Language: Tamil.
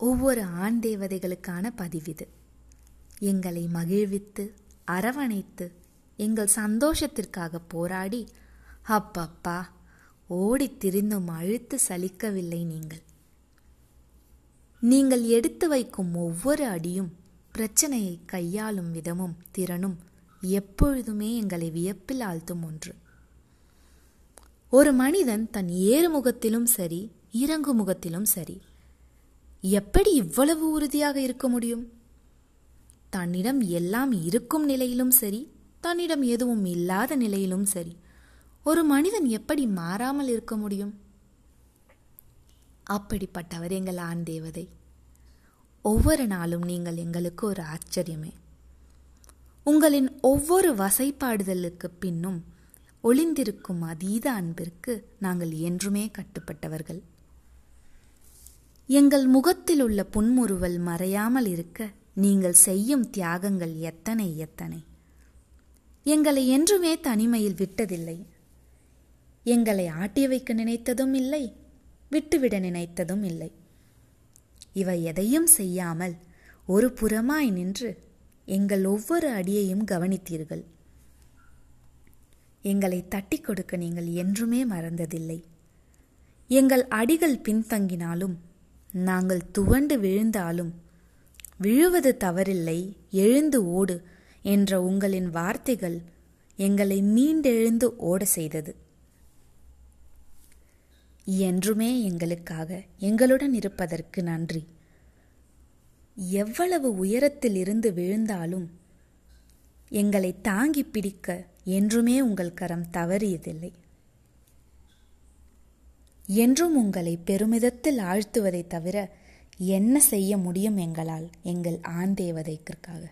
ஒவ்வொரு ஆண் தேவதைகளுக்கான பதிவிது. எங்களை மகிழ்வித்து அரவணைத்து எங்கள் சந்தோஷத்திற்காக போராடி அப்பப்பா ஓடித் திரிந்தும் அழுத்து சலிக்கவில்லை நீங்கள். நீங்கள் எடுத்து வைக்கும் ஒவ்வொரு அடியும் பிரச்சனையை கையாளும் விதமும் திறனும் எப்பொழுதுமே எங்களை வியப்பில் ஆழ்த்தும் ஒன்று. ஒரு மனிதன் தன் ஏறுமுகத்திலும் சரி இறங்கு முகத்திலும் சரி எப்படி இவ்வளவு உறுதியாக இருக்க முடியும்? தன்னிடம் எல்லாம் இருக்கும் நிலையிலும் சரி தன்னிடம் எதுவும் இல்லாத நிலையிலும் சரி ஒரு மனிதன் எப்படி மாறாமல் இருக்க முடியும்? அப்படிப்பட்டவர் எங்கள் ஆண் தேவதை. ஒவ்வொரு நாளும் நீங்கள் எங்களுக்கு ஒரு ஆச்சரியமே. உங்களின் ஒவ்வொரு வசைப்பாடுதலுக்கு பின்னும் ஒளிந்திருக்கும் அதீத அன்பிற்கு நாங்கள் என்றுமே கட்டுப்பட்டவர்கள். எங்கள் முகத்தில் உள்ள புன்முறுவல் மறையாமல் இருக்க நீங்கள் செய்யும் தியாகங்கள் எத்தனை எத்தனை? எங்களை என்றுமே தனிமையில் விட்டதில்லை. எங்களை ஆட்டி வைக்க நினைத்ததும் இல்லை விட்டுவிட நினைத்ததும் இல்லை. இவை எதையும் செய்யாமல் ஒரு புறமாய் நின்று எங்கள் ஒவ்வொரு அடியையும் கவனித்தீர்கள். எங்களை தட்டி கொடுக்க நீங்கள் என்றுமே மறந்ததில்லை. எங்கள் அடிகள் பின்தங்கினாலும் நாங்கள் துவண்டு விழுந்தாலும் விழுவது தவறில்லை எழுந்து ஓடு என்ற உங்களின் வார்த்தைகள் எங்களை மீண்டெழுந்து ஓட செய்தது. என்றுமே எங்களுக்காக எங்களுடன் இருப்பதற்கு நன்றி. எவ்வளவு உயரத்தில் இருந்து விழுந்தாலும் எங்களை தாங்கி பிடிக்க என்றுமே உங்கள் கரம் தவறியதில்லை. என்றும் உங்களை பெருமிதத்தில் ஆழ்த்துவதை தவிர என்ன செய்ய முடியும் எங்களால் எங்கள் ஆண் தேவதைக்கிற்காக?